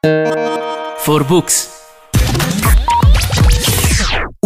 For Books.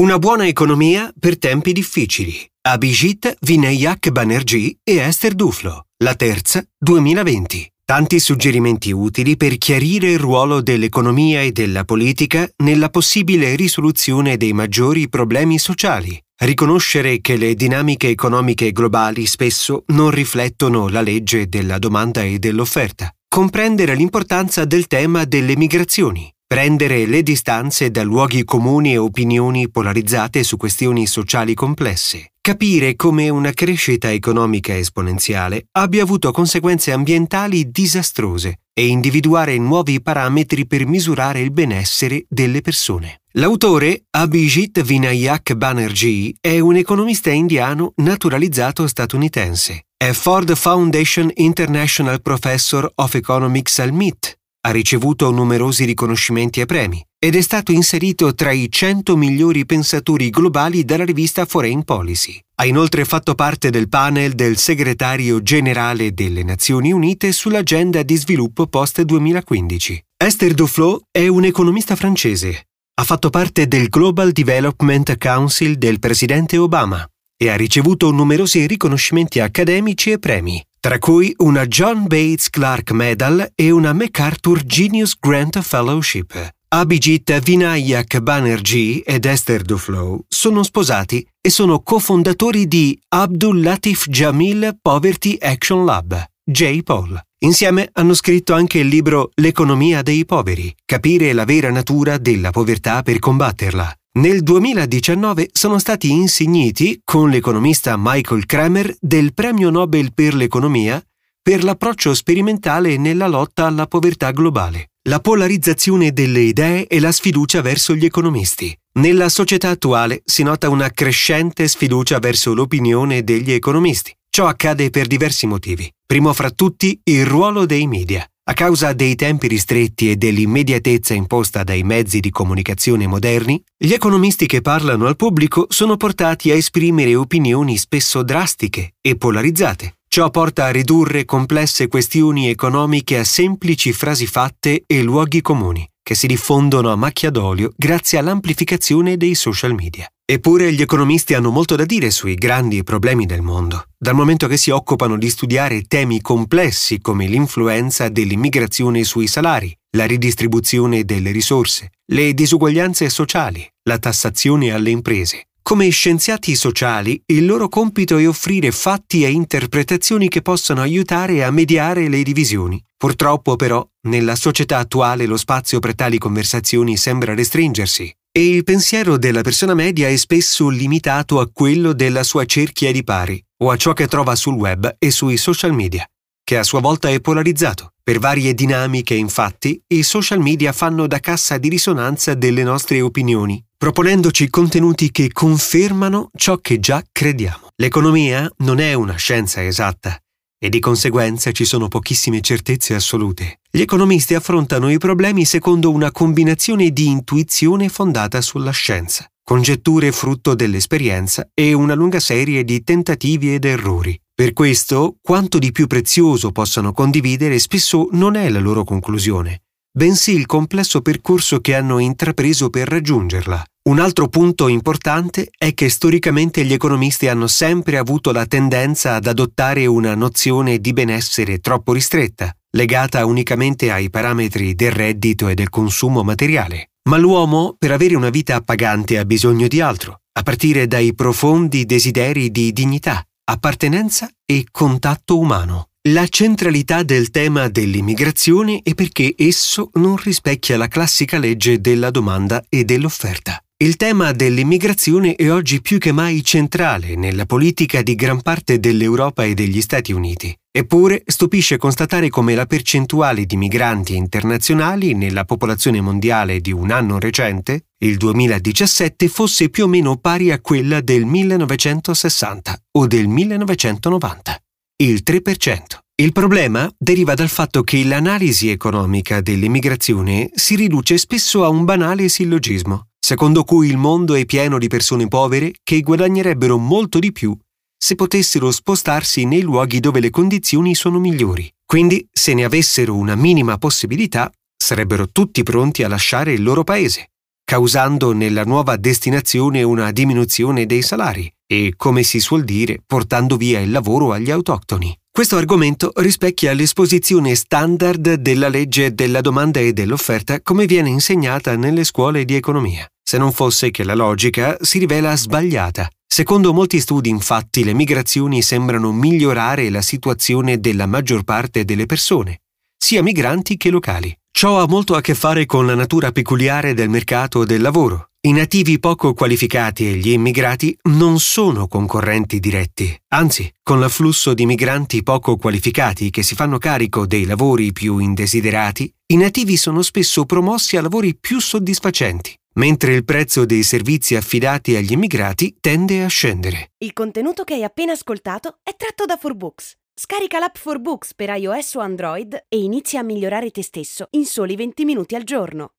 Una buona economia per tempi difficili. Abhijit Vinayak Banerjee e Esther Duflo. La terza, 2020. Tanti suggerimenti utili per chiarire il ruolo dell'economia e della politica nella possibile risoluzione dei maggiori problemi sociali. Riconoscere che le dinamiche economiche globali spesso non riflettono la legge della domanda e dell'offerta. Comprendere l'importanza del tema delle migrazioni. Prendere le distanze da luoghi comuni e opinioni polarizzate su questioni sociali complesse. Capire come una crescita economica esponenziale abbia avuto conseguenze ambientali disastrose e individuare nuovi parametri per misurare il benessere delle persone. L'autore Abhijit Vinayak Banerjee è un economista indiano naturalizzato statunitense. È Ford Foundation International Professor of Economics al MIT ha ricevuto numerosi riconoscimenti e premi ed è stato inserito tra i 100 migliori pensatori globali dalla rivista Foreign Policy. Ha inoltre fatto parte del panel del segretario generale delle Nazioni Unite sull'agenda di sviluppo post-2015. Esther Duflo è un economista francese. Ha fatto parte del Global Development Council del presidente Obama e ha ricevuto numerosi riconoscimenti accademici e premi tra cui una John Bates Clark Medal e una MacArthur Genius Grant Fellowship. Abhijit Vinayak Banerjee ed Esther Duflo sono sposati e sono cofondatori di Abdul Latif Jamil Poverty Action Lab, J-POL. Insieme hanno scritto anche il libro L'economia dei poveri, capire la vera natura della povertà per combatterla. Nel 2019 sono stati insigniti, con l'economista Michael Kramer, del Premio Nobel per l'economia per l'approccio sperimentale nella lotta alla povertà globale, la polarizzazione delle idee e la sfiducia verso gli economisti. Nella società attuale si nota una crescente sfiducia verso l'opinione degli economisti. Ciò accade per diversi motivi. Primo fra tutti il ruolo dei media. A causa dei tempi ristretti e dell'immediatezza imposta dai mezzi di comunicazione moderni, gli economisti che parlano al pubblico sono portati a esprimere opinioni spesso drastiche e polarizzate. Ciò porta a ridurre complesse questioni economiche a semplici frasi fatte e luoghi comuni, che si diffondono a macchia d'olio grazie all'amplificazione dei social media. Eppure gli economisti hanno molto da dire sui grandi problemi del mondo, dal momento che si occupano di studiare temi complessi come l'influenza dell'immigrazione sui salari, la ridistribuzione delle risorse, le disuguaglianze sociali, la tassazione alle imprese. Come scienziati sociali, il loro compito è offrire fatti e interpretazioni che possano aiutare a mediare le divisioni. Purtroppo però, nella società attuale lo spazio per tali conversazioni sembra restringersi e il pensiero della persona media è spesso limitato a quello della sua cerchia di pari o a ciò che trova sul web e sui social media, che a sua volta è polarizzato. Per varie dinamiche, infatti, i social media fanno da cassa di risonanza delle nostre opinioni, proponendoci contenuti che confermano ciò che già crediamo. L'economia non è una scienza esatta e di conseguenza ci sono pochissime certezze assolute. Gli economisti affrontano i problemi secondo una combinazione di intuizione fondata sulla scienza, congetture frutto dell'esperienza e una lunga serie di tentativi ed errori. Per questo, quanto di più prezioso possano condividere spesso non è la loro conclusione, bensì il complesso percorso che hanno intrapreso per raggiungerla. Un altro punto importante è che storicamente gli economisti hanno sempre avuto la tendenza ad adottare una nozione di benessere troppo ristretta, legata unicamente ai parametri del reddito e del consumo materiale. Ma l'uomo, per avere una vita appagante, ha bisogno di altro, a partire dai profondi desideri di dignità, appartenenza e contatto umano. La centralità del tema dell'immigrazione è perché esso non rispecchia la classica legge della domanda e dell'offerta. Il tema dell'immigrazione è oggi più che mai centrale nella politica di gran parte dell'Europa e degli Stati Uniti. Eppure stupisce constatare come la percentuale di migranti internazionali nella popolazione mondiale di un anno recente, il 2017, fosse più o meno pari a quella del 1960 o del 1990, il 3%. Il problema deriva dal fatto che l'analisi economica dell'immigrazione si riduce spesso a un banale sillogismo secondo cui il mondo è pieno di persone povere che guadagnerebbero molto di più se potessero spostarsi nei luoghi dove le condizioni sono migliori. Quindi, se ne avessero una minima possibilità, sarebbero tutti pronti a lasciare il loro paese, causando nella nuova destinazione una diminuzione dei salari e, come si suol dire, portando via il lavoro agli autoctoni. Questo argomento rispecchia l'esposizione standard della legge della domanda e dell'offerta come viene insegnata nelle scuole di economia, se non fosse che la logica si rivela sbagliata. Secondo molti studi, infatti, le migrazioni sembrano migliorare la situazione della maggior parte delle persone, sia migranti che locali. Ciò ha molto a che fare con la natura peculiare del mercato del lavoro. I nativi poco qualificati e gli immigrati non sono concorrenti diretti. Anzi, con l'afflusso di migranti poco qualificati che si fanno carico dei lavori più indesiderati, i nativi sono spesso promossi a lavori più soddisfacenti, mentre il prezzo dei servizi affidati agli immigrati tende a scendere. Il contenuto che hai appena ascoltato è tratto da 4Books. Scarica l'app 4Books per iOS o Android e inizia a migliorare te stesso in soli 20 minuti al giorno.